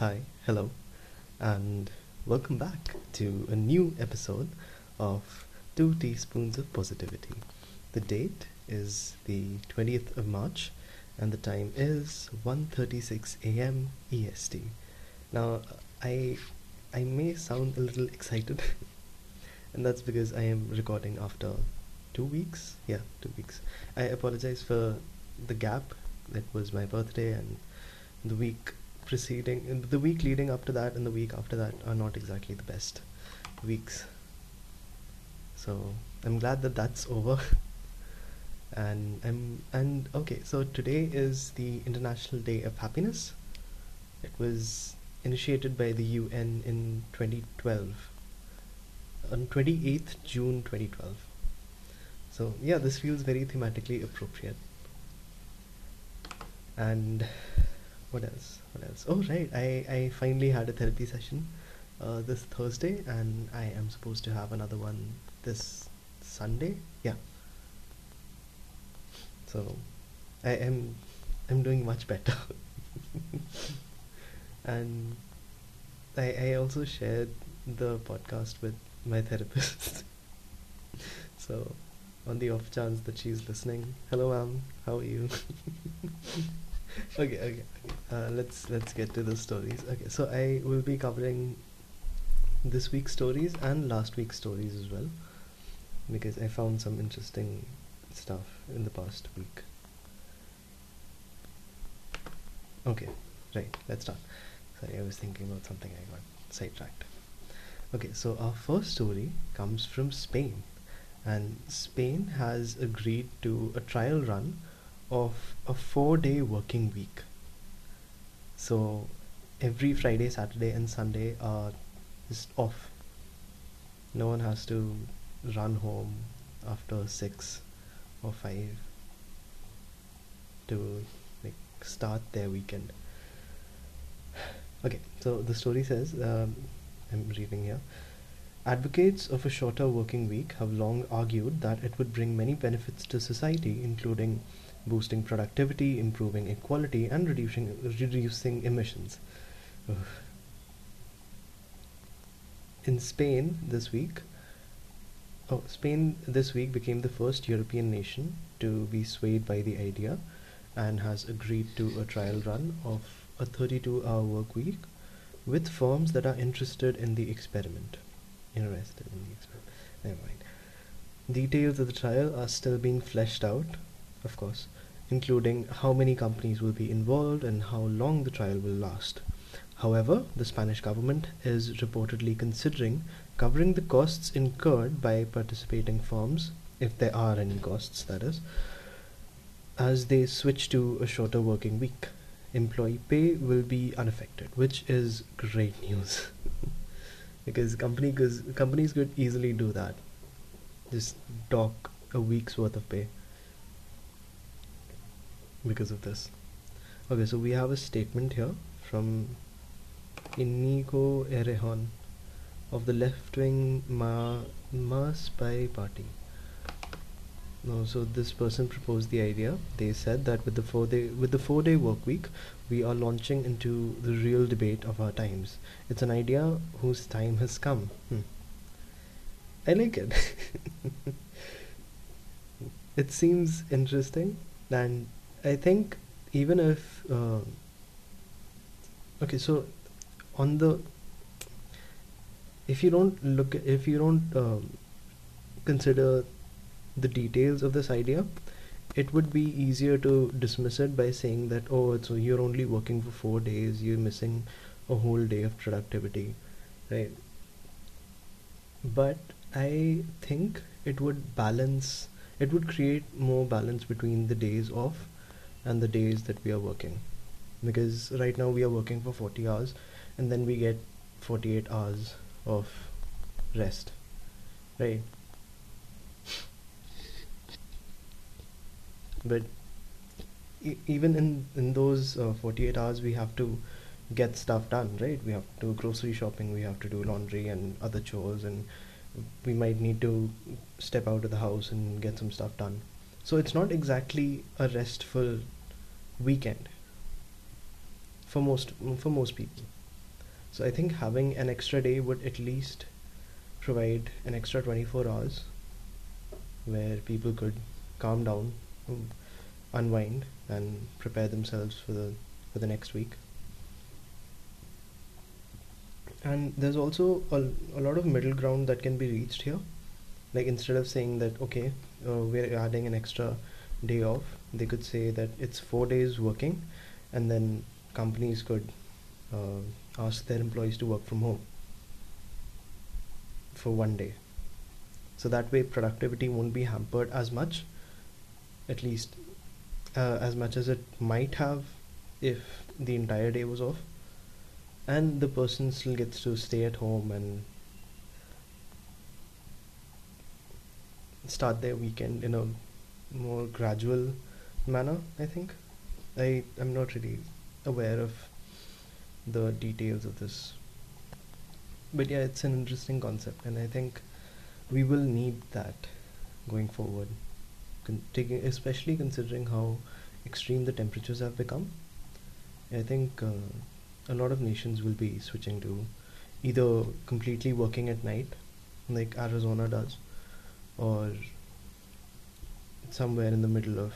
Hi, hello, and welcome back to a new episode of Two Teaspoons of Positivity. The date is the 20th of March and the time is 1:36 a.m. EST. Now, I I may sound a little excited and that's because I am recording after 2 weeks. Yeah, 2 weeks. I apologize for the gap. It was my birthday and the week preceding the week leading up to that and the week after that are not exactly the best weeks. So i'm glad that that's over. And i'm and okay so today is the international day of happiness. It was initiated by the un in 2012 on 28th june 2012 so yeah this feels very thematically appropriate. And what else? What else? Oh right. I i finally had a therapy session uh, this thursday and i am supposed to have another one this sunday. Yeah. So i am i'm doing much better. And i i also shared the podcast with my therapist. So on the off chance that she's listening. Hello ma'am. How are you? Okay okay uh, let's let's get to the stories. Okay so i will be covering this week's stories and last week's stories as well because i found some interesting stuff in the past week. Okay right let's start. Sorry i was thinking about something i got sidetracked. Okay so our first story comes from spain and spain has agreed to a trial run of a four day working week. So every Friday, Saturday, and Sunday are just off. No one has to run home after six or five to like start their weekend. Okay, so the story says um, I'm reading here. Advocates of a shorter working week have long argued that it would bring many benefits to society, including boosting productivity, improving equality, and reducing, reducing emissions. In Spain this week, oh, Spain this week became the first European nation to be swayed by the idea and has agreed to a trial run of a 32 hour work week with firms that are interested in the experiment. Interested in the experiment. Never mind. Details of the trial are still being fleshed out, of course, including how many companies will be involved and how long the trial will last. However, the Spanish government is reportedly considering covering the costs incurred by participating firms, if there are any costs, that is, as they switch to a shorter working week. Employee pay will be unaffected, which is great news. because company companies could easily do that. Just dock a week's worth of pay because of this okay so we have a statement here from Inigo Errejón of the left-wing Ma Mas Pai party no, so this person proposed the idea. They said that with the four day with the four day work week, we are launching into the real debate of our times. It's an idea whose time has come. Hmm. I like it. it seems interesting and I think even if uh, okay, so on the if you don't look if you don't um, consider the details of this idea it would be easier to dismiss it by saying that oh so you're only working for four days you're missing a whole day of productivity right? But i think it would balance it would create more balance between the days off and the days that we are working. Because right now we are working for 40 hours and then we get 48 hours of rest. Right? But e even in in those uh, 48 hours we have to get stuff done right? We have to do grocery shopping we have to do laundry and other chores and we might need to step out of the house and get some stuff done so it's not exactly a restful weekend for most for most people So I think having an extra day would at least provide an extra 24 hours where people could calm down, um, unwind, and prepare themselves for the for the next week. And there's also a, a lot of middle ground that can be reached here. Like instead of saying that okay, uh, we're adding an extra day off, they could say that it's four days working, and then companies could uh, ask their employees to work from home for one day. So that way, productivity won't be hampered as much, at least uh, as much as it might have if the entire day was off. And the person still gets to stay at home and start their weekend in a more gradual manner, I think. I am not really aware of the details of this. But yeah, it's an interesting concept, and I think we will need that going forward, Con- taking, especially considering how extreme the temperatures have become. I think uh, a lot of nations will be switching to either completely working at night, like Arizona does, or somewhere in the middle of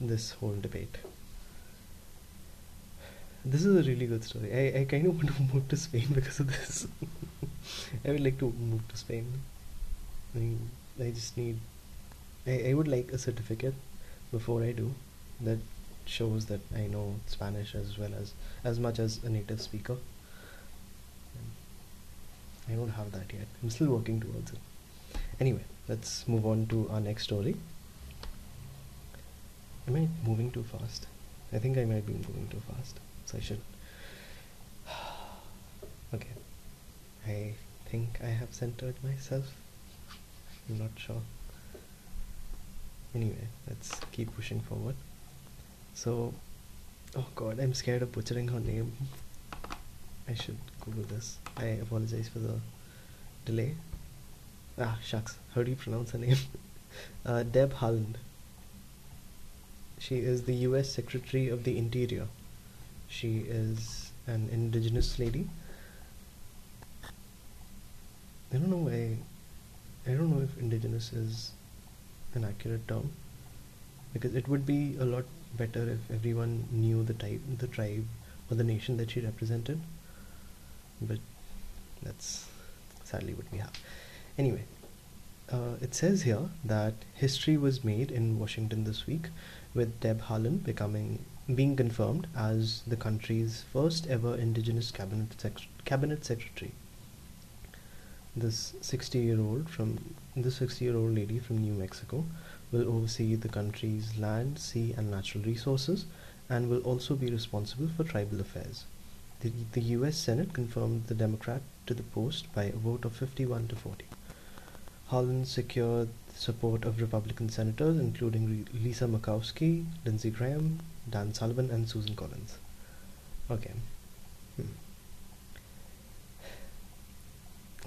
this whole debate. This is a really good story. I, I kind of want to move to Spain because of this. I would like to move to Spain. I, mean, I just need. I, I would like a certificate before I do that shows that I know Spanish as well as as much as a native speaker. I don't have that yet. I'm still working towards it. Anyway, let's move on to our next story. Am I moving too fast? I think I might be moving too fast. So I should. okay. I think I have centered myself. I'm not sure. Anyway, let's keep pushing forward. So, oh god, I'm scared of butchering her name. I should Google this. I apologize for the delay. Ah, shucks. How do you pronounce her name? uh, Deb Haaland. She is the US Secretary of the Interior. She is an indigenous lady. I don't know why. I don't know if indigenous is an accurate term because it would be a lot better if everyone knew the type, the tribe, or the nation that she represented. But that's sadly what we have. Anyway, uh, it says here that history was made in Washington this week, with Deb Haaland becoming being confirmed as the country's first ever Indigenous cabinet sec- cabinet secretary. This 60-year-old from this 60-year-old lady from New Mexico will oversee the country's land, sea, and natural resources, and will also be responsible for tribal affairs. The, the U.S. Senate confirmed the Democrat to the post by a vote of 51 to 40. Haaland secured support of Republican senators including Lisa Murkowski, Lindsey Graham, Dan Sullivan, and Susan Collins. Okay. Hmm.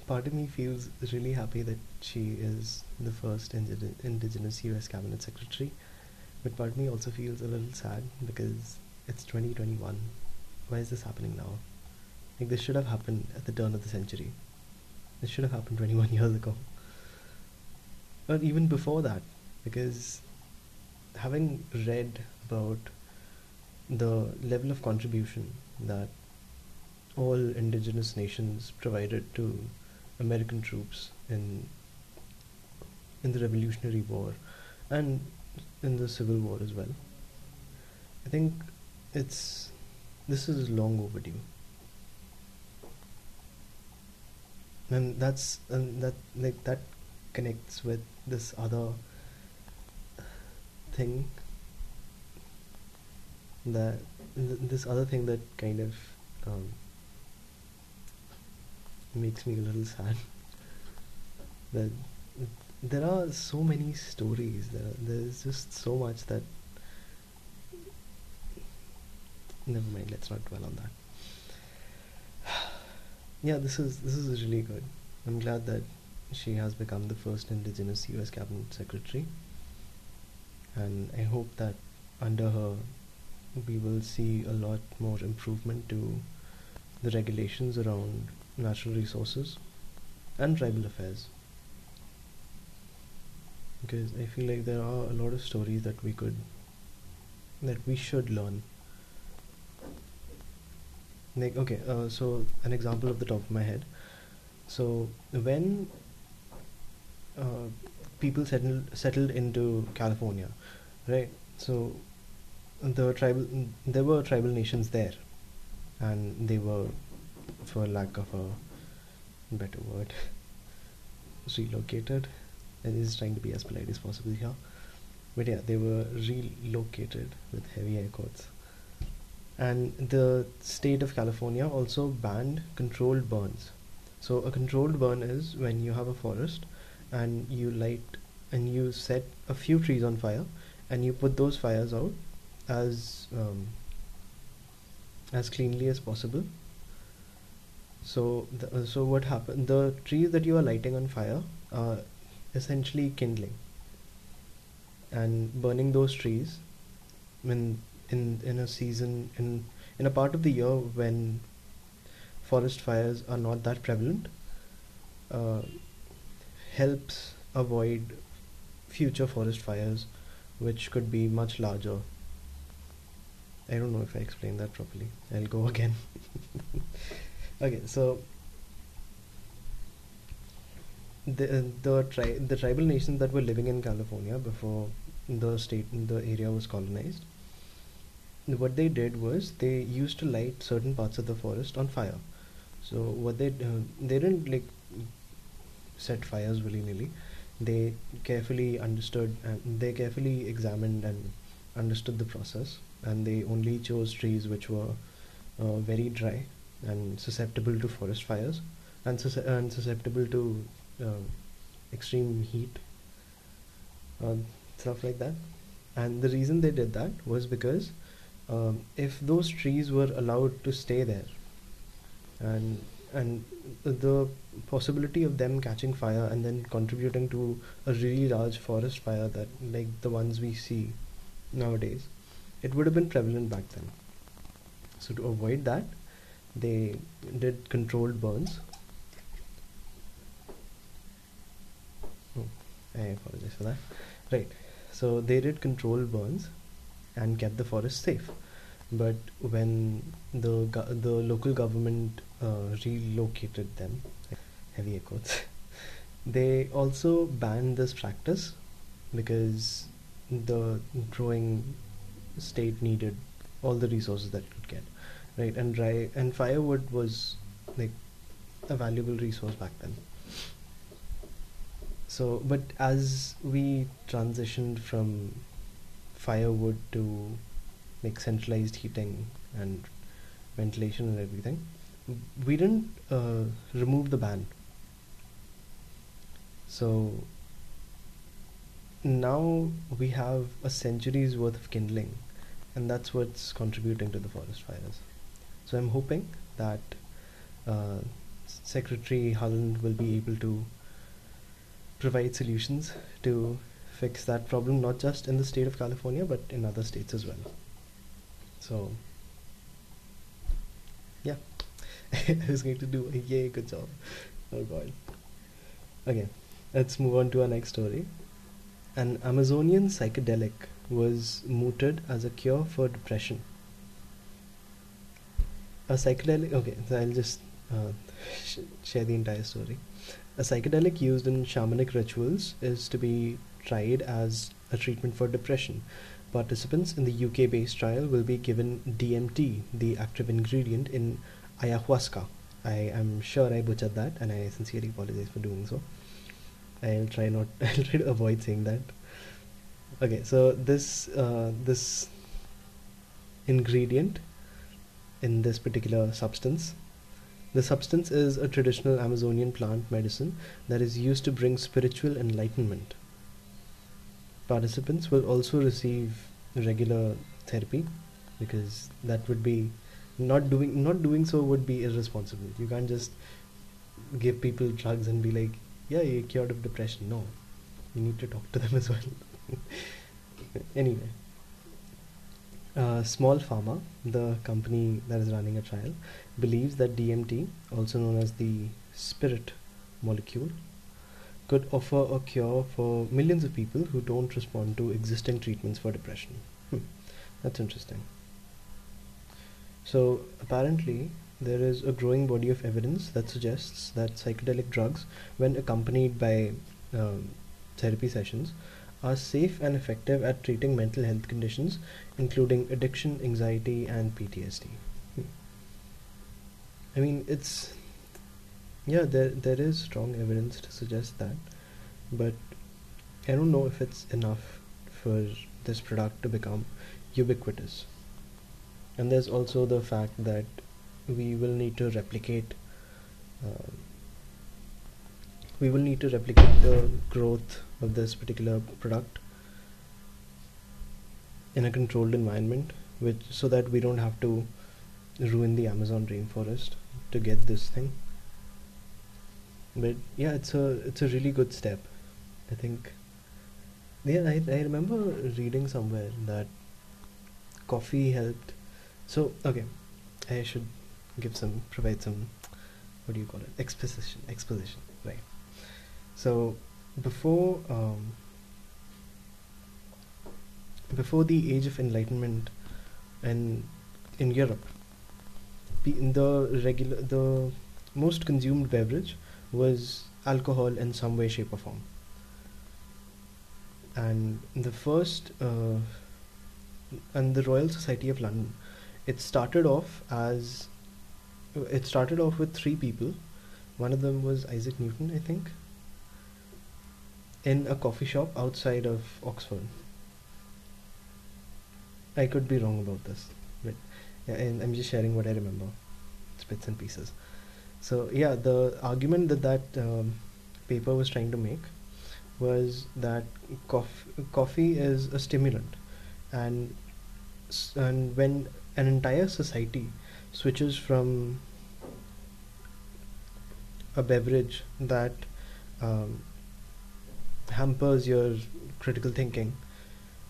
Part of me feels really happy that she is the first indi- indigenous US cabinet secretary, but part of me also feels a little sad because it's 2021. Why is this happening now? Like, this should have happened at the turn of the century. This should have happened 21 years ago or even before that because having read about the level of contribution that all indigenous nations provided to American troops in in the Revolutionary War and in the Civil War as well. I think it's this is long overdue. And that's and that like that connects with this other thing. That th- this other thing that kind of um, makes me a little sad. That there are so many stories there there's just so much that never mind let's not dwell on that. Yeah this is this is really good. I'm glad that she has become the first indigenous US cabinet secretary. And I hope that under her we will see a lot more improvement to the regulations around natural resources and tribal affairs. Because I feel like there are a lot of stories that we could that we should learn. Like okay uh, so an example of the top of my head. So when uh, people settled settled into California right? So the tribal there were tribal nations there and they were for lack of a better word relocated. And is trying to be as polite as possible here. But yeah they were relocated with heavy air quotes. And the state of California also banned controlled burns. So a controlled burn is when you have a forest and you light and you set a few trees on fire and you put those fires out as um, as cleanly as possible. So the, uh, so what happened the trees that you are lighting on fire are essentially kindling. And burning those trees when in in a season in in a part of the year when forest fires are not that prevalent uh, helps avoid future forest fires which could be much larger. I don't know if I explained that properly. I'll go again. Okay so the the tri- the tribal nations that were living in California before the state the area was colonized what they did was they used to light certain parts of the forest on fire. So what they uh, they didn't like set fires willy nilly they carefully understood and they carefully examined and understood the process and they only chose trees which were uh, very dry and susceptible to forest fires and, sus- and susceptible to uh, extreme heat uh, stuff like that. And the reason they did that was because um, if those trees were allowed to stay there and and the possibility of them catching fire and then contributing to a really large forest fire that like the ones we see nowadays it would have been prevalent back then. So to avoid that they did controlled burns. Oh, I apologize for that. Right. So they did controlled burns and kept the forest safe but when the the local government uh, relocated them heavy quotes they also banned this practice because the growing state needed all the resources that it could get right? And dry and firewood was like a valuable resource back then. So but as we transitioned from firewood to like centralized heating and ventilation and everything. We didn't uh, remove the ban. So now we have a century's worth of kindling and that's what's contributing to the forest fires. So I'm hoping that uh, Secretary Haaland will be able to provide solutions to fix that problem not just in the state of California but in other states as well so yeah. Was going to do a yay good job. Oh god. Okay let's move on to our next story. An Amazonian psychedelic was mooted as a cure for depression. A psychedelic okay so i'll just uh, sh share the entire story. A psychedelic used in shamanic rituals is to be tried as a treatment for depression participants in the uk based trial will be given dmt the active ingredient in ayahuasca i am sure i butchered that and i sincerely apologize for doing so i'll try not i'll try to avoid saying that okay so this uh, this ingredient in this particular substance. The substance is a traditional Amazonian plant medicine that is used to bring spiritual enlightenment. Participants will also receive regular therapy because that would be not doing not doing so would be irresponsible. You can't just give people drugs and be like, yeah, you're cured of depression. No, you need to talk to them as well. anyway, uh, Small Pharma, the company that is running a trial, believes that DMT, also known as the spirit molecule, could offer a cure for millions of people who don't respond to existing treatments for depression. Hmm. That's interesting. So, apparently, there is a growing body of evidence that suggests that psychedelic drugs, when accompanied by um, therapy sessions, are safe and effective at treating mental health conditions, including addiction, anxiety, and PTSD. Hmm. I mean, it's yeah, there there is strong evidence to suggest that, but I don't know if it's enough for this product to become ubiquitous. And there's also the fact that we will need to replicate uh, we will need to replicate the growth of this particular product in a controlled environment which so that we don't have to ruin the Amazon rainforest to get this thing but yeah it's a it's a really good step I think. Yeah I, I remember reading somewhere that coffee helped. So okay I should give some provide some what do you call it? Exposition exposition right. So before um, before the age of enlightenment and in Europe the regular the most consumed beverage was alcohol in some way shape or form and the first uh, and the Royal Society of London it started off as it started off with three people. One of them was Isaac Newton, I think, in a coffee shop outside of Oxford. I could be wrong about this, but yeah, and I'm just sharing what I remember, it's bits and pieces. So yeah, the argument that that um, paper was trying to make was that cof- coffee is a stimulant, and and when an entire society switches from a beverage that um, hampers your critical thinking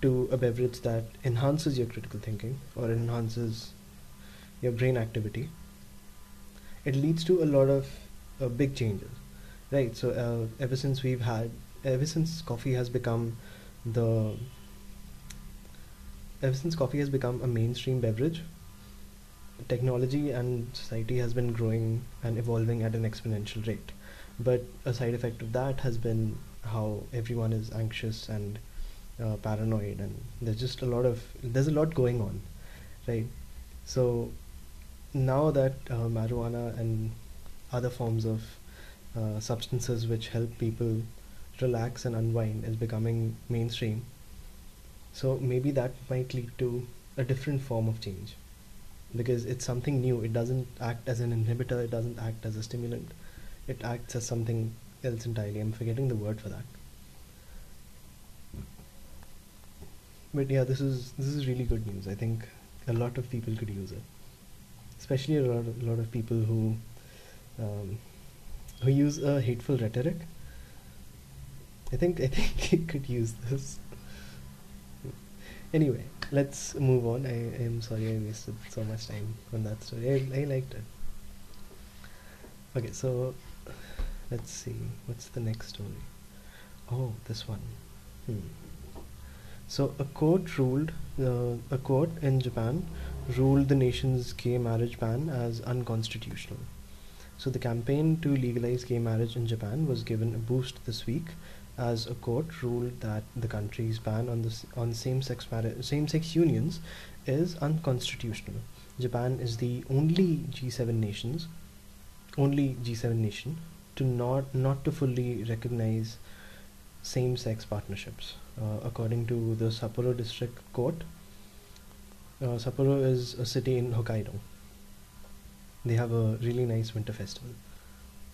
to a beverage that enhances your critical thinking or enhances your brain activity it leads to a lot of uh, big changes right so uh, ever since we've had ever since coffee has become the ever since coffee has become a mainstream beverage technology and society has been growing and evolving at an exponential rate. But a side effect of that has been how everyone is anxious and uh, paranoid, and there's just a lot of there's a lot going on, right? So now that uh, marijuana and other forms of uh, substances which help people relax and unwind is becoming mainstream. So maybe that might lead to a different form of change because it's something new. It doesn't act as an inhibitor, it doesn't act as a stimulant, it acts as something else entirely. I'm forgetting the word for that. But yeah, this is this is really good news. I think a lot of people could use it, especially a lot of, lot of people who um, who use a hateful rhetoric. I think I think it could use this. Anyway, let's move on. I am sorry I wasted so much time on that story. I, I liked it. Okay, so let's see. What's the next story? Oh, this one. Hmm. So a court ruled, uh, a court in Japan ruled the nation's gay marriage ban as unconstitutional. So the campaign to legalize gay marriage in Japan was given a boost this week as a court ruled that the country's ban on the on same-sex same-sex unions is unconstitutional. Japan is the only G7 nations, only G7 nation to not not to fully recognize same-sex partnerships. Uh, according to the Sapporo District Court, uh, Sapporo is a city in Hokkaido. They have a really nice winter festival,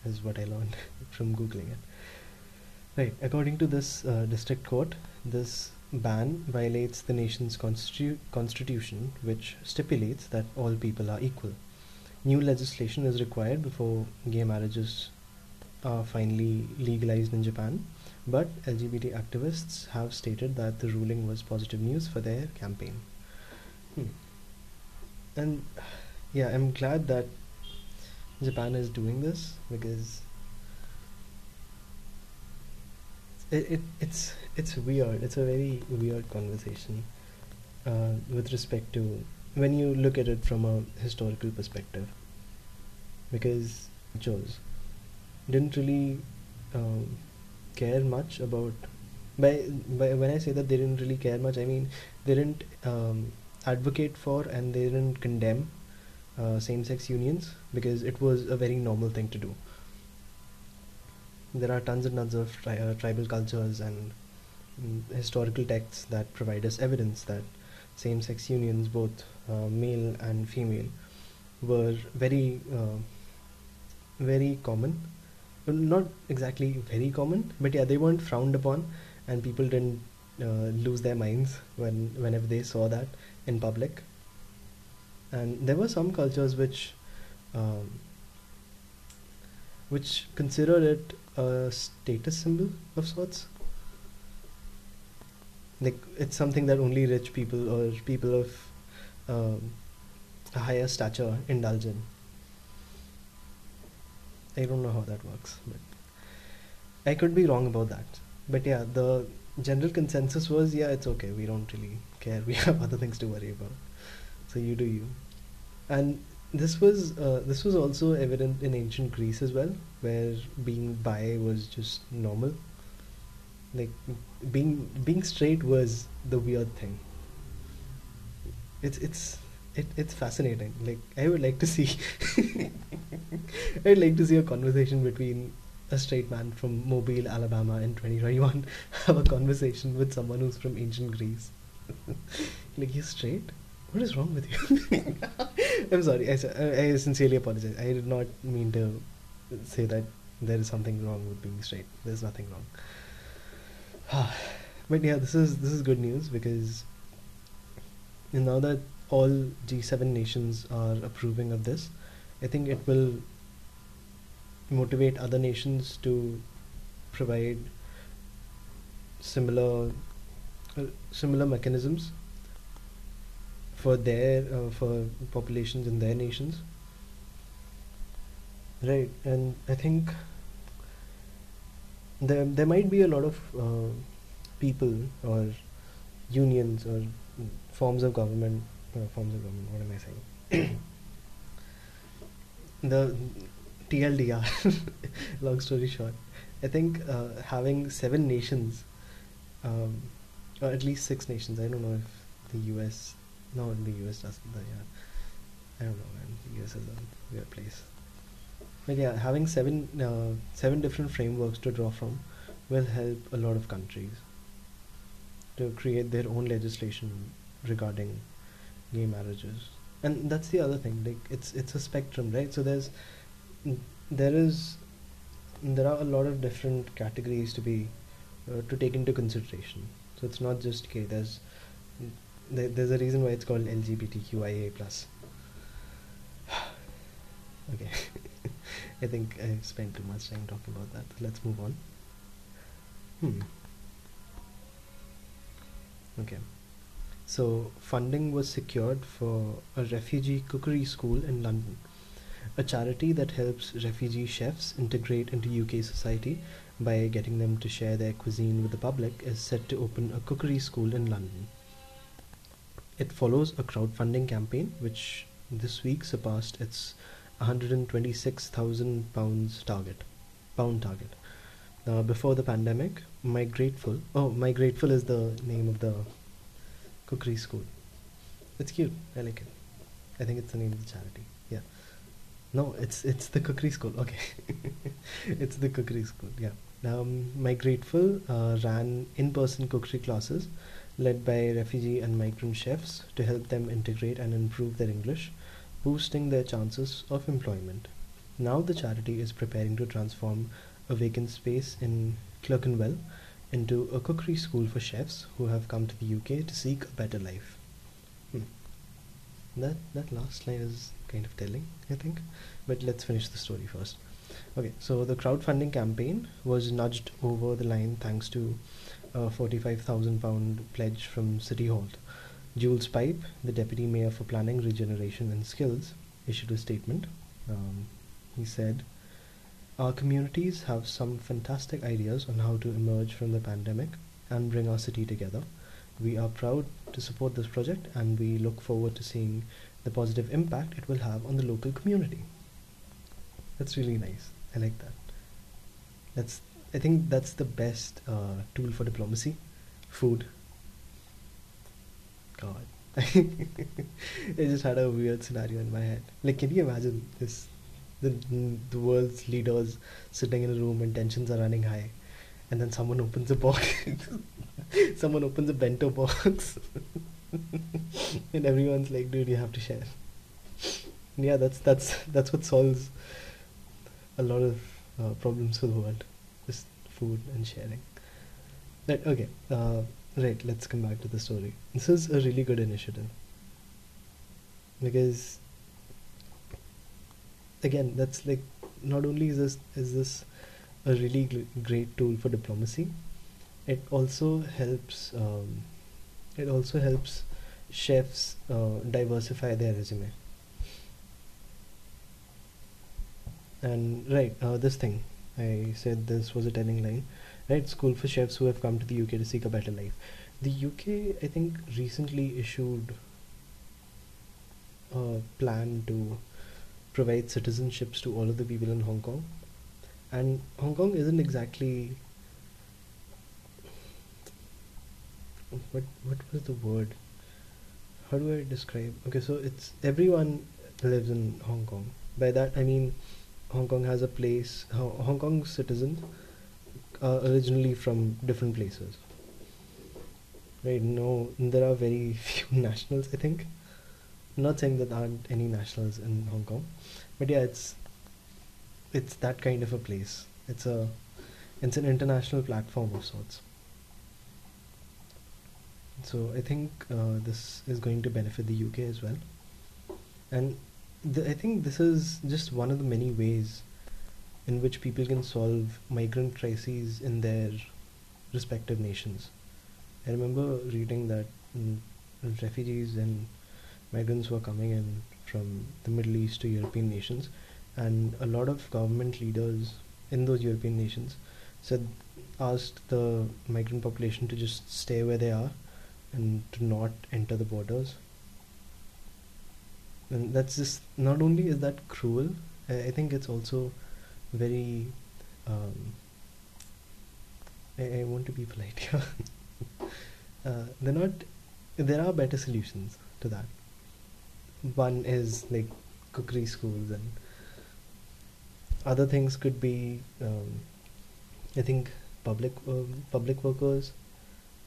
is what I learned from googling it. Right, according to this uh, district court, this ban violates the nation's constitu- constitution, which stipulates that all people are equal. New legislation is required before gay marriages are finally legalized in Japan, but LGBT activists have stated that the ruling was positive news for their campaign. Hmm. And yeah, I'm glad that Japan is doing this because it, it it's it's weird. It's a very weird conversation uh, with respect to when you look at it from a historical perspective because Joes didn't really um, care much about by, by when I say that they didn't really care much I mean they didn't um, advocate for and they didn't condemn uh, same-sex unions because it was a very normal thing to do. There are tons and tons of tri- uh, tribal cultures and mm, historical texts that provide us evidence that same-sex unions both uh, male and female were very uh, very common. Not exactly very common but yeah they weren't frowned upon and people didn't uh, lose their minds when whenever they saw that in public. And there were some cultures which um, which considered it a status symbol of sorts. Like it's something that only rich people or people of um, a higher stature indulge in. I don't know how that works, but I could be wrong about that. But yeah, the general consensus was yeah, it's okay. We don't really care. We have other things to worry about. So you do you. And this was uh, this was also evident in ancient Greece as well, where being bi was just normal. Like being being straight was the weird thing. It's it's it, it's fascinating. Like I would like to see I'd like to see a conversation between a straight man from Mobile, Alabama in 2021 have a conversation with someone who's from ancient Greece. like you're straight? What is wrong with you? I'm sorry. I, uh, I sincerely apologize. I did not mean to say that there is something wrong with being straight. There's nothing wrong. but yeah, this is this is good news because now that all G7 nations are approving of this, I think it will motivate other nations to provide similar uh, similar mechanisms for their uh, for populations in their nations. Right and i think there there might be a lot of uh, people or unions or forms of government uh, forms of government what am i saying? The TLDR, long story short, I think uh, having seven nations, um, or at least six nations, I don't know if the US, no, the US doesn't, but yeah, I don't know, man, the US is a weird place. But yeah, having seven, uh, seven different frameworks to draw from will help a lot of countries to create their own legislation regarding gay marriages. And that's the other thing like it's it's a spectrum right? So there's there is there are a lot of different categories to be uh, to take into consideration. So it's not just gay there's there, there's a reason why it's called lgbtqia plus. Okay. I think i spent too much time talking about that. Let's move on. Hmm. Okay. So funding was secured for a refugee cookery school in London, a charity that helps refugee chefs integrate into UK society by getting them to share their cuisine with the public is set to open a cookery school in London. It follows a crowdfunding campaign which this week surpassed its 126,000 pounds target pound target. Uh, before the pandemic, Migrateful, oh, Migrateful is the name of the cookery school. It's cute. I like it. I think it's the name of the charity. No, it's it's the cookery school. Okay, it's the cookery school. Yeah. Um, Migrateful uh, ran in-person cookery classes led by refugee and migrant chefs to help them integrate and improve their English, boosting their chances of employment. Now the charity is preparing to transform a vacant space in Clerkenwell into a cookery school for chefs who have come to the UK to seek a better life. Hmm. That that last line is kind of telling, I think. But let's finish the story first. Okay, so the crowdfunding campaign was nudged over the line thanks to a forty-five thousand pound pledge from City Hall, Jules Pipe, the Deputy Mayor for Planning, Regeneration and Skills, issued a statement. Um, he said, Our communities have some fantastic ideas on how to emerge from the pandemic and bring our city together. We are proud to support this project and we look forward to seeing the positive impact it will have on the local community. That's really nice. I like that. That's I think that's the best uh, tool for diplomacy. Food. God. I just had a weird scenario in my head. Like, can you imagine this? The, the world's leaders sitting in a room and tensions are running high, and then someone opens a box, someone opens a bento box, and everyone's like, "Dude, you have to share." Yeah, that's that's that's what solves a lot of uh, problems for the world, just food and sharing. Right. Okay. Uh, right. Let's come back to the story. This is a really good initiative because again, that's like not only is this is this a really great tool for diplomacy, it also helps. Um, it also helps chefs uh, diversify their resume. And right, uh, this thing I said this was a telling line. Right, school for chefs who have come to the UK to seek a better life. The UK, I think, recently issued a plan to provide citizenships to all of the people in Hong Kong. And Hong Kong isn't exactly what what was the word? How do I describe? Okay, so it's everyone lives in Hong Kong. By that I mean Hong Kong has a place. Hong Kong citizens are originally from different places. Right? No, there are very few nationals. I think. I'm not saying that there aren't any nationals in Hong Kong, but yeah, it's it's that kind of a place. It's a it's an international platform of sorts. So I think uh, this is going to benefit the UK as well, and I think this is just one of the many ways in which people can solve migrant crises in their respective nations. I remember reading that mm, refugees and migrants were coming in from the Middle East to European nations, and a lot of government leaders in those European nations said asked the migrant population to just stay where they are and to not enter the borders. And that's just not only is that cruel, I, think it's also very. Um, I, I want to be polite here. uh, they're not. There are better solutions to that. One is like cookery schools, and other things could be. Um, I think public um, public workers,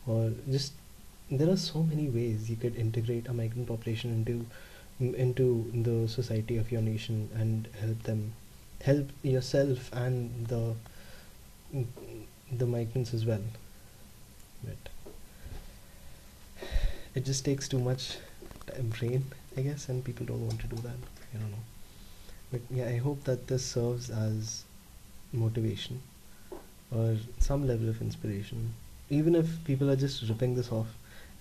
or just there are so many ways you could integrate a migrant population into into the society of your nation and help them help yourself and the the migrants as well. But it just takes too much brain i guess and people don't want to do that. I don't know. But yeah i hope that this serves as motivation or some level of inspiration. Even if people are just ripping this off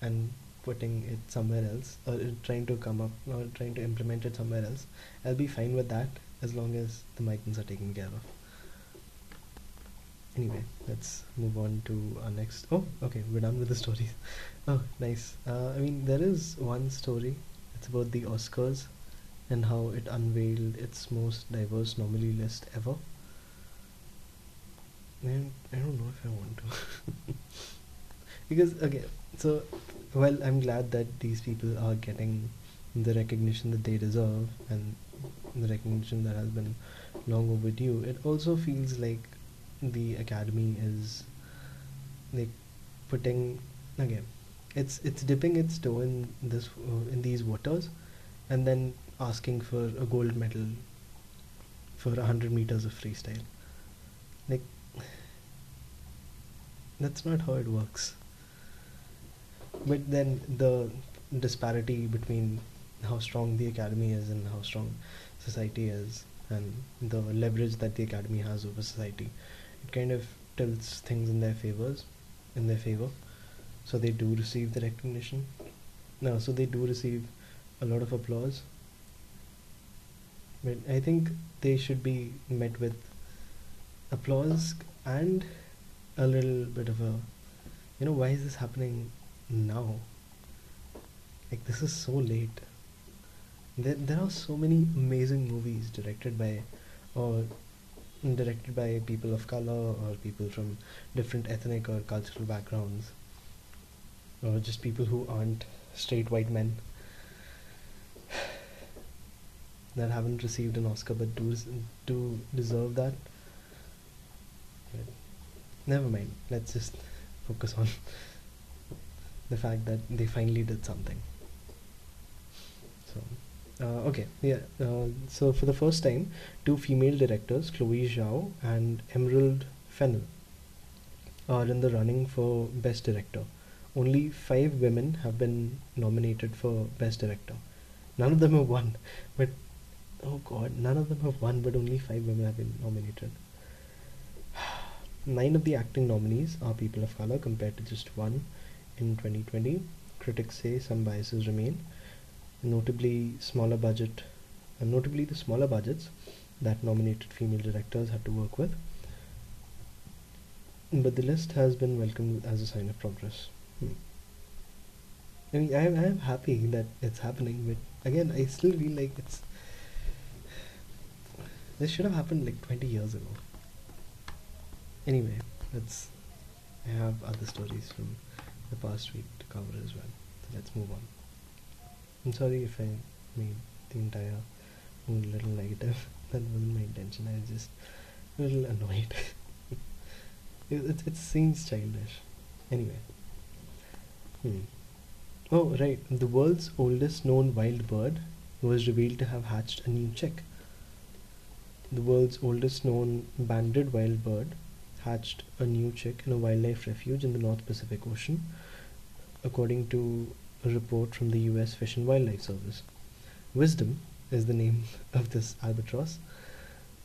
and putting it somewhere else or trying to come up or trying to implement it somewhere else i'll be fine with that as long as the migrants are taken care of. Anyway let's move on to our next oh okay we're done with the stories oh nice. Uh, i mean there is one story it's about the oscars and how it unveiled its most diverse nominee list ever. And i don't know if i want to because okay so well i'm glad that these people are getting the recognition that they deserve and the recognition that has been long overdue. It also feels like the academy is like putting again it's it's dipping its toe in this uh, in these waters and then asking for a gold medal for a 100 meters of freestyle. Like that's not how it works but then the disparity between how strong the academy is and how strong society is and the leverage that the academy has over society it kind of tilts things in their favors in their favor. So they do receive the recognition. No, so they do receive a lot of applause. But I think they should be met with applause and a little bit of a, you know, why is this happening now? Like this is so late. There, there are so many amazing movies directed by, or directed by people of color or people from different ethnic or cultural backgrounds, or just people who aren't straight white men that haven't received an Oscar but do do deserve that. But never mind. Let's just focus on the fact that they finally did something. So, uh, okay, yeah. Uh, so for the first time, two female directors, Chloe Zhao and Emerald Fennell, are in the running for Best Director. Only five women have been nominated for Best Director. None of them have won, but oh god, none of them have won, but only five women have been nominated. Nine of the acting nominees are people of color compared to just one in 2020. Critics say some biases remain, notably smaller budget, and notably the smaller budgets that nominated female directors had to work with. But the list has been welcomed as a sign of progress. Hmm. I mean, I am, I am happy that it's happening, but again, I still feel like it's this should have happened like 20 years ago. Anyway, let's. I have other stories from the past week to cover as well. So let's move on. I'm sorry if I made the entire mood a little negative. that wasn't my intention. I was just a little annoyed. it, it, it seems childish. Anyway. Hmm. Oh, right. The world's oldest known wild bird was revealed to have hatched a new chick the world's oldest known banded wild bird, hatched a new chick in a wildlife refuge in the North Pacific Ocean, according to a report from the US Fish and Wildlife Service. Wisdom is the name of this albatross,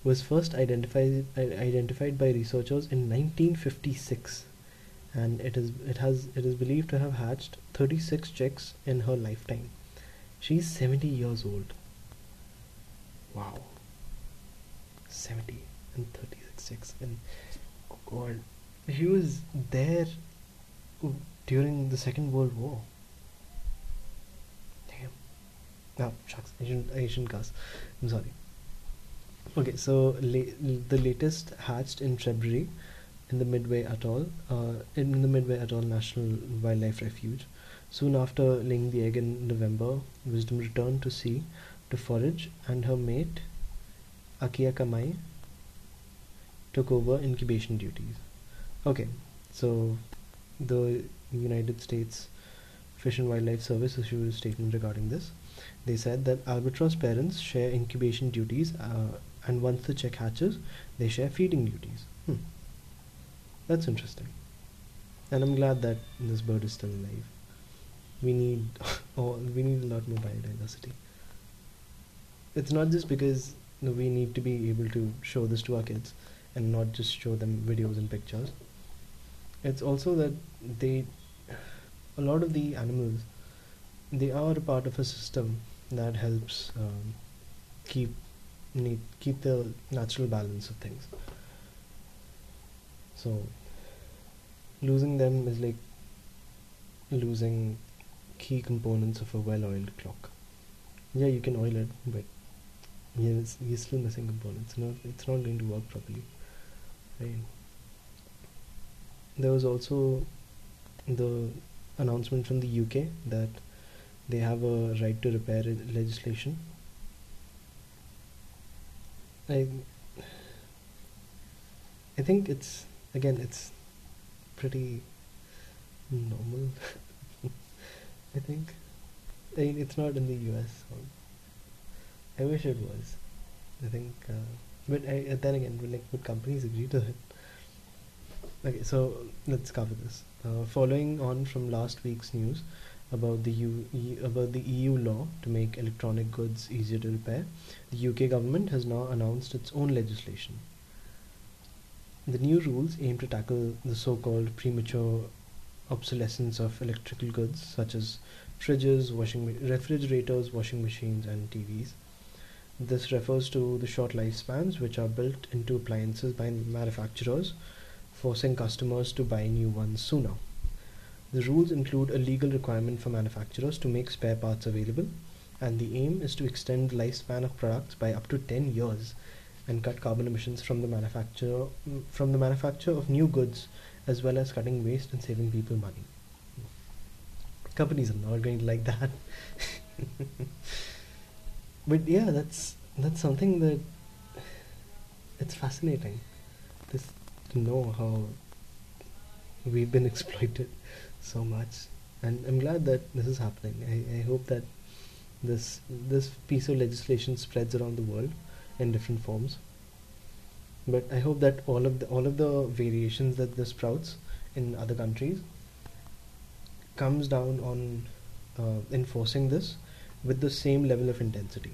was first identified identified by researchers in 1956 and it is it has it is believed to have hatched 36 chicks in her lifetime. She's 70 years old. Wow. 70 and 36 and god he was there during the second world war. Damn. No shucks. Shouldn't cuss I'm sorry. Okay so la- the latest hatched in February in the Midway Atoll uh, in the Midway Atoll National Wildlife Refuge. Soon after laying the egg in November Wisdom returned to sea to forage and her mate Akeakamai took over incubation duties. Okay, so the United States Fish and Wildlife Service issued a statement regarding this. They said that albatross parents share incubation duties, uh, and once the chick hatches, they share feeding duties. Hmm. That's interesting. And I'm glad that this bird is still alive. We need, oh, we need a lot more biodiversity. It's not just because we need to be able to show this to our kids and not just show them videos and pictures it's also that they a lot of the animals they are a part of a system that helps um, keep need, keep the natural balance of things so losing them is like losing key components of a well-oiled clock yeah you can oil it but yeah, you're still missing components. Not, it's not going to work properly. Right. There was also the announcement from the UK that they have a right to repair legislation. I I think it's again it's pretty normal. I think I mean, it's not in the US. So I wish it was. I think, uh, but I, then again, like, would companies agree to it? Okay, so let's cover this. Uh, following on from last week's news about the U, e, about the EU law to make electronic goods easier to repair, the UK government has now announced its own legislation. The new rules aim to tackle the so-called premature obsolescence of electrical goods such as fridges, washing refrigerators, washing machines, and TVs. This refers to the short lifespans which are built into appliances by manufacturers, forcing customers to buy new ones sooner. The rules include a legal requirement for manufacturers to make spare parts available, and the aim is to extend the lifespan of products by up to 10 years and cut carbon emissions from the manufacture from the manufacture of new goods as well as cutting waste and saving people money companies are not going to like that but yeah that's that's something that it's fascinating this to know how we've been exploited so much. And I'm glad that this is happening. I, I hope that this this piece of legislation spreads around the world in different forms. But I hope that all of the all of the variations that this sprouts in other countries comes down on uh, enforcing this with the same level of intensity.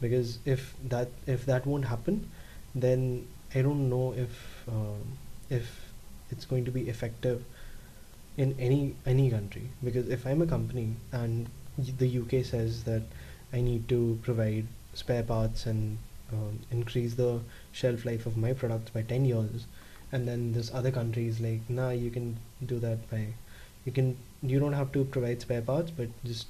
Because if that if that won't happen then I don't know if uh, if it's going to be effective in any any country. Because if I'm a company and the UK says that I need to provide spare parts and um, increase the shelf life of my products by 10 years and then this other country is like nah you can do that by you can you don't have to provide spare parts but just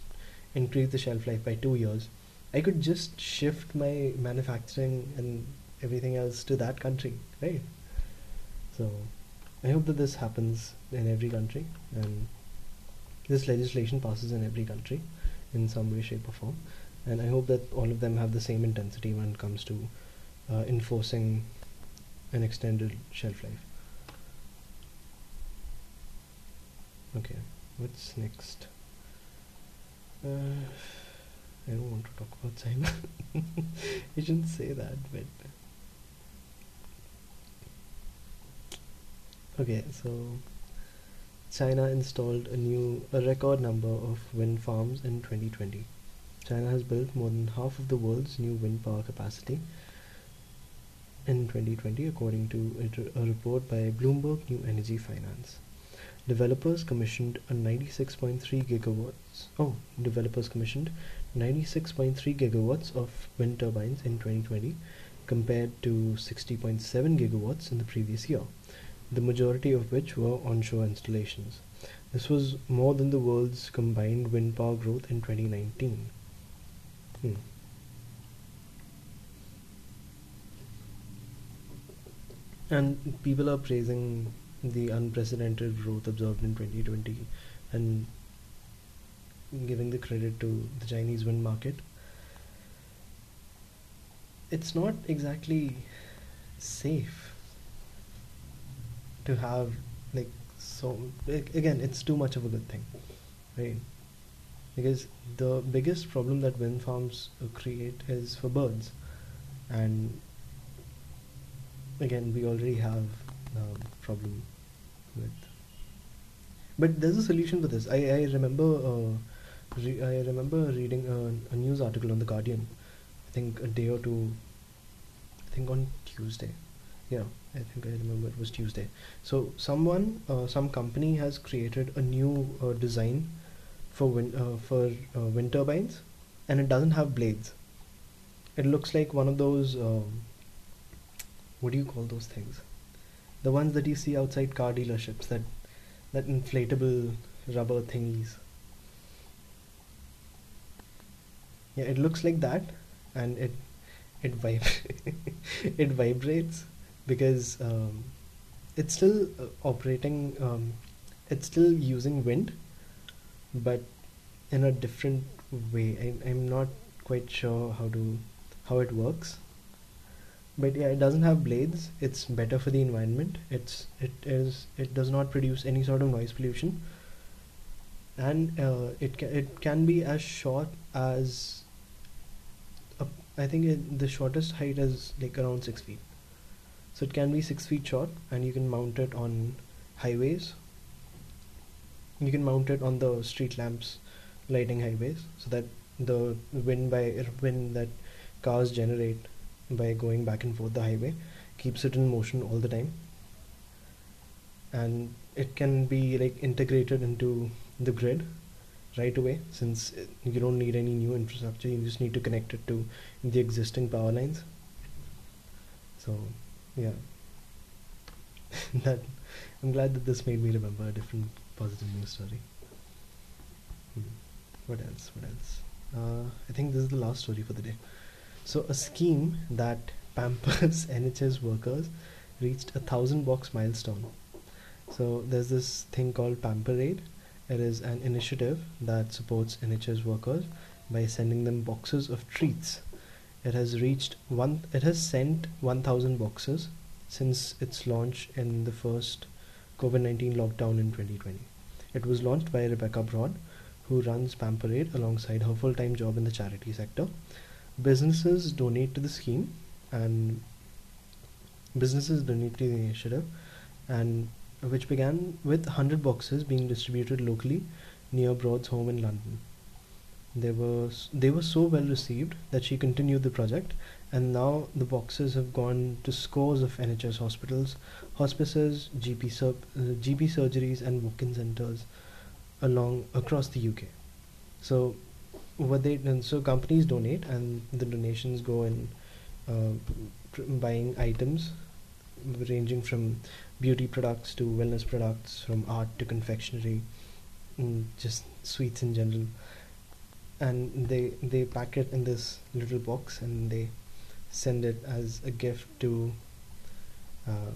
increase the shelf life by two years I could just shift my manufacturing and everything else to that country right so I hope that this happens in every country and this legislation passes in every country in some way shape or form and I hope that all of them have the same intensity when it comes to uh, enforcing an extended shelf life. Okay, what's next? Uh, I don't want to talk about China. you shouldn't say that, but okay. So China installed a new, a record number of wind farms in 2020. China has built more than half of the world's new wind power capacity in 2020 according to a, report by Bloomberg New Energy Finance. Developers commissioned a 96.3 gigawatts oh developers commissioned 96.3 gigawatts of wind turbines in 2020 compared to 60.7 gigawatts in the previous year, the majority of which were onshore installations. This was more than the world's combined wind power growth in 2019. Hmm. And people are praising the unprecedented growth observed in 2020 and giving the credit to the Chinese wind market. It's not exactly safe to have like so again it's too much of a good thing right because the biggest problem that wind farms create is for birds and again we already have a um, problem with. But there's a solution for this. I, I remember uh, I remember reading a, a news article on the Guardian I think a day or two I think on Tuesday. Yeah I think I remember it was Tuesday. So someone uh, some company has created a new uh, design for wind uh, for uh, wind turbines and it doesn't have blades. It looks like one of those um, what do you call those things the ones that you see outside car dealerships that that inflatable rubber thingies. Yeah it looks like that and it it vib it vibrates because um, it's still uh, operating um, it's still using wind but in a different way. I, i'm not quite sure how to how it works but yeah it doesn't have blades. It's better for the environment. It's it is it does not produce any sort of noise pollution. And uh, it can it can be as short as a, I think it, the shortest height is like around six feet. So it can be six feet short and you can mount it on highways. You can mount it on the street lamps lighting highways so that the wind by wind that cars generate by going back and forth the highway keeps it in motion all the time. And it can be like integrated into the grid right away since you don't need any new infrastructure you just need to connect it to the existing power lines. So yeah. That I'm glad that this made me remember a different positive news story. Hmm. what else? What else? Uh, I think this is the last story for the day so a scheme that pampers NHS workers reached a thousand box milestone so there's this thing called Pamperade it is an initiative that supports NHS workers by sending them boxes of treats. It has reached one. It has sent 1,000 boxes since its launch in the first COVID-19 lockdown in 2020. It was launched by Rebecca Broad, who runs Pamperade alongside her full-time job in the charity sector. Businesses donate to the scheme, and businesses donate to the initiative, and which began with 100 boxes being distributed locally near Broad's home in London. They were, they were so well received that she continued the project, and now the boxes have gone to scores of NHS hospitals, hospices, GP, sur- GP surgeries, and walk-in centers along across the UK. So, what they so companies donate, and the donations go in uh, buying items ranging from beauty products to wellness products, from art to confectionery, mm, just sweets in general. And they they pack it in this little box and they send it as a gift to uh,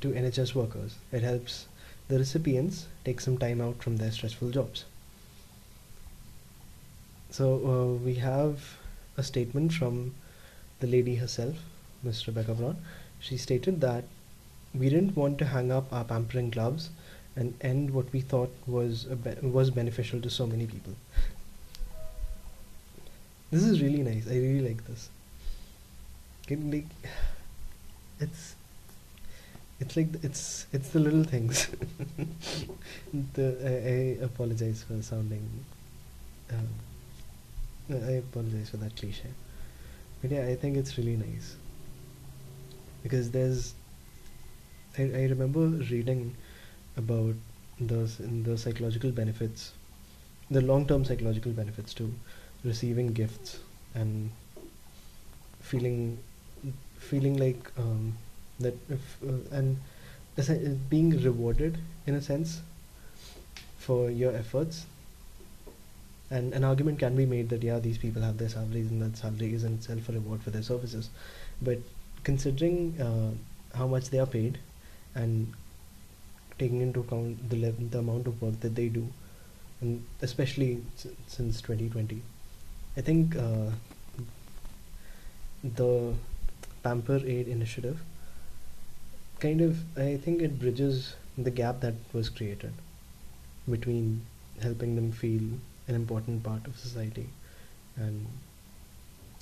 to NHS workers. It helps the recipients take some time out from their stressful jobs. So uh, we have a statement from the lady herself, Ms. Rebecca Brown. She stated that we didn't want to hang up our pampering gloves and end what we thought was be- was beneficial to so many people. This is really nice. I really like this. It's it's like it's it's the little things. the I, I, apologize for sounding. Um, I apologize for that cliche, but yeah, I think it's really nice. Because there's I, I remember reading about the the psychological benefits, the long-term psychological benefits to receiving gifts and feeling feeling like um, that if uh, and being rewarded in a sense for your efforts and an argument can be made that yeah these people have their salaries and that salary is in itself a reward for their services. But considering uh, how much they are paid and taking into account the the amount of work that they do, and especially since 2020, I think uh, the Pamper Aid initiative kind of I think it bridges the gap that was created between helping them feel an important part of society. And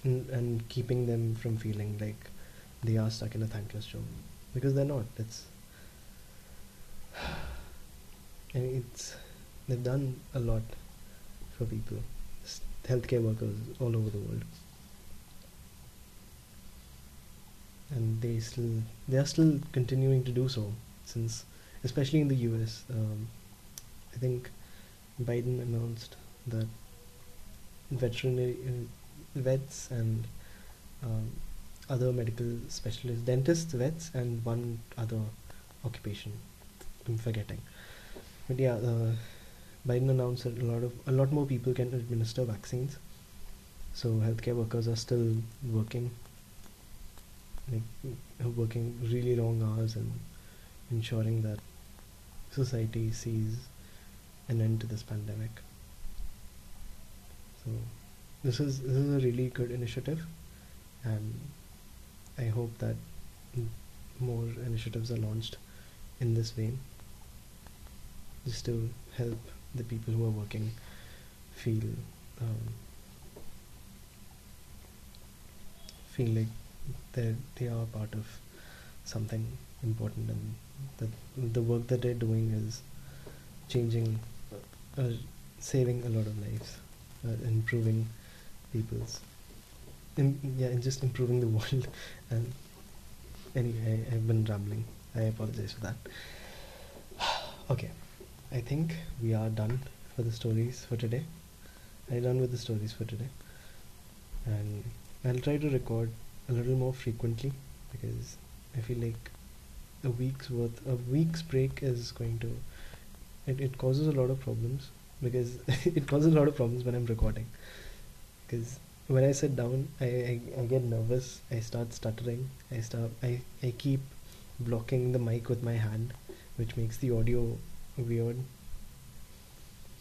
and, and keeping them from feeling like they are stuck in a thankless job. Because they're not. It's and it's they've done a lot for people, healthcare workers all over the world, and they still they are still continuing to do so since, especially in the U.S. Um, I think Biden announced that veterinary uh, vets and um, other medical specialists, dentists, vets, and one other occupation I'm forgetting. But yeah, uh, Biden announced that a lot of a lot more people can administer vaccines. So healthcare workers are still working, like working really long hours and ensuring that society sees an end to this pandemic. So this is this is a really good initiative, and I hope that more initiatives are launched in this vein just to help the people who are working feel um, feel like they they are part of something important and that the work that they're doing is changing uh, uh, saving a lot of lives uh, improving people's in, yeah and just improving the world. And anyway I, I've been rambling. I apologize for that. Okay, I think we are done for the stories for today. I'm done with the stories for today, and I'll try to record a little more frequently because I feel like a week's worth, a week's break is going to, it, it causes a lot of problems because it causes a lot of problems when I'm recording. Because when I sit down, I, I, I get nervous. I start stuttering. I start. I, I keep blocking the mic with my hand, which makes the audio weird.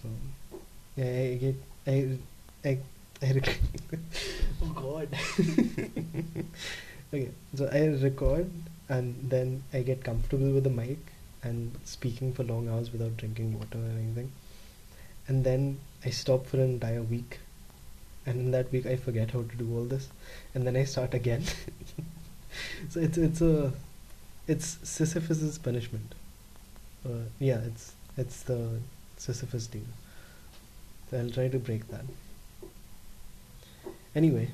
So yeah, I get I I I rec- oh god. okay, so I record and then I get comfortable with the mic and speaking for long hours without drinking water or anything, and then I stop for an entire week, and in that week I forget how to do all this, and then I start again. so it's it's a it's Sisyphus's punishment. Uh, yeah, it's it's the Sisyphus deal. So I'll try to break that. Anyway,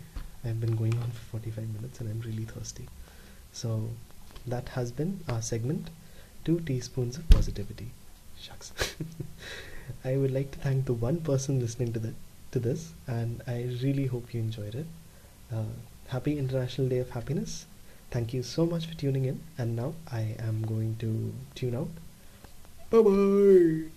I've been going on for 45 minutes and I'm really thirsty. So that has been our segment, Two Teaspoons of Positivity. Shucks. I would like to thank the one person listening to the to this and I really hope you enjoyed it. Uh, happy International Day of Happiness. Thank you so much for tuning in and now I am going to tune out. Bye bye.